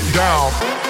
get down.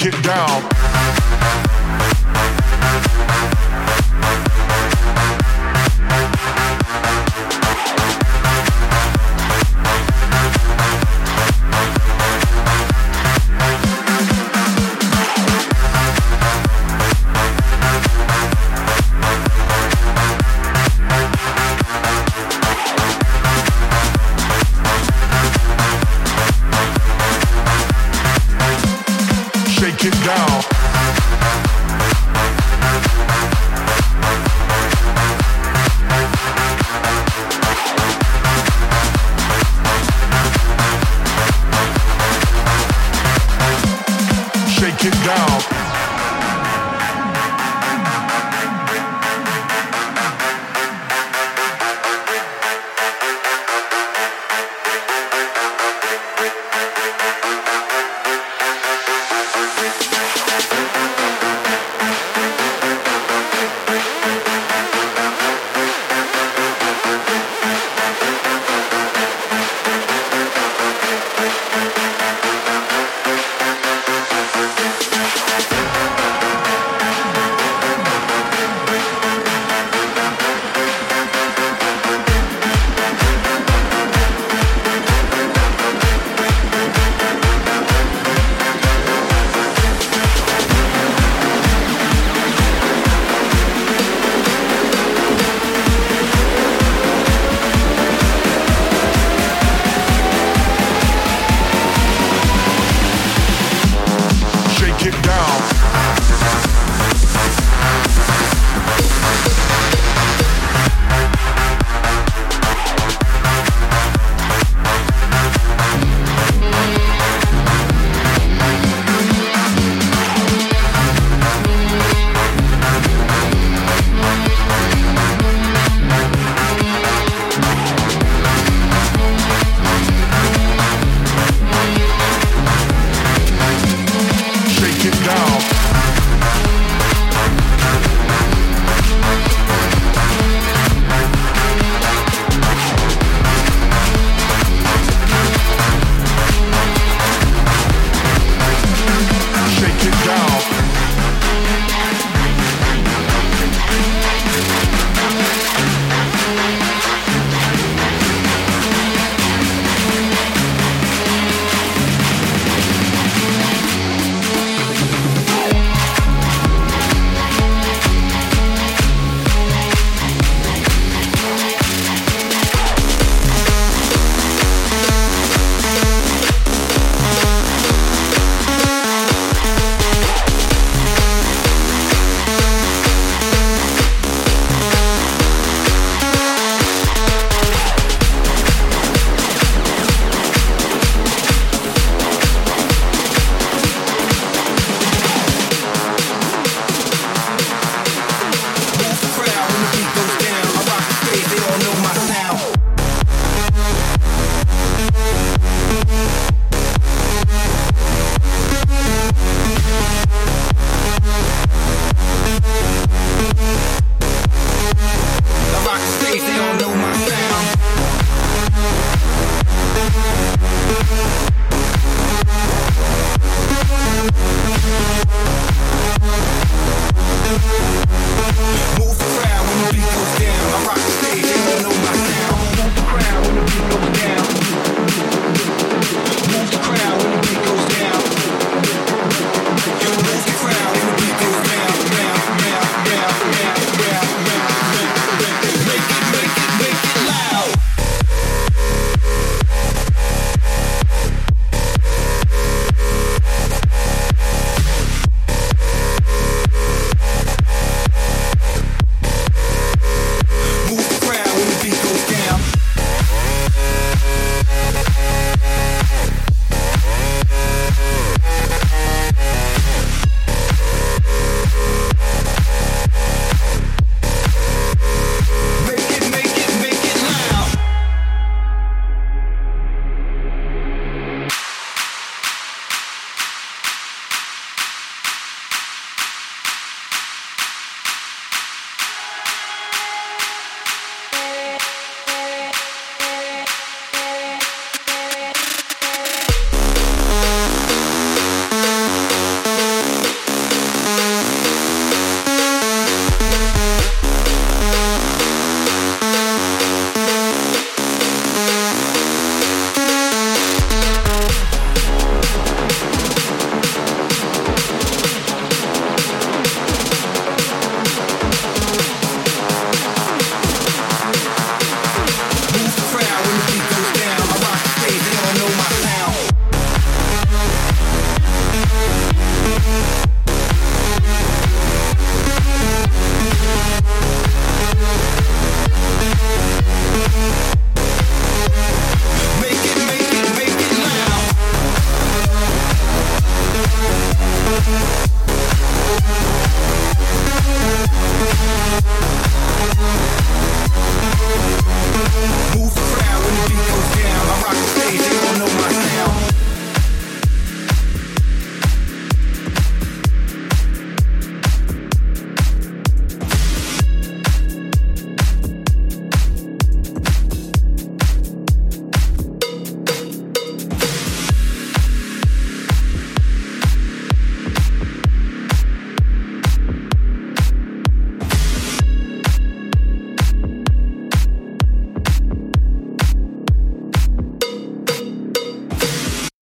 It down.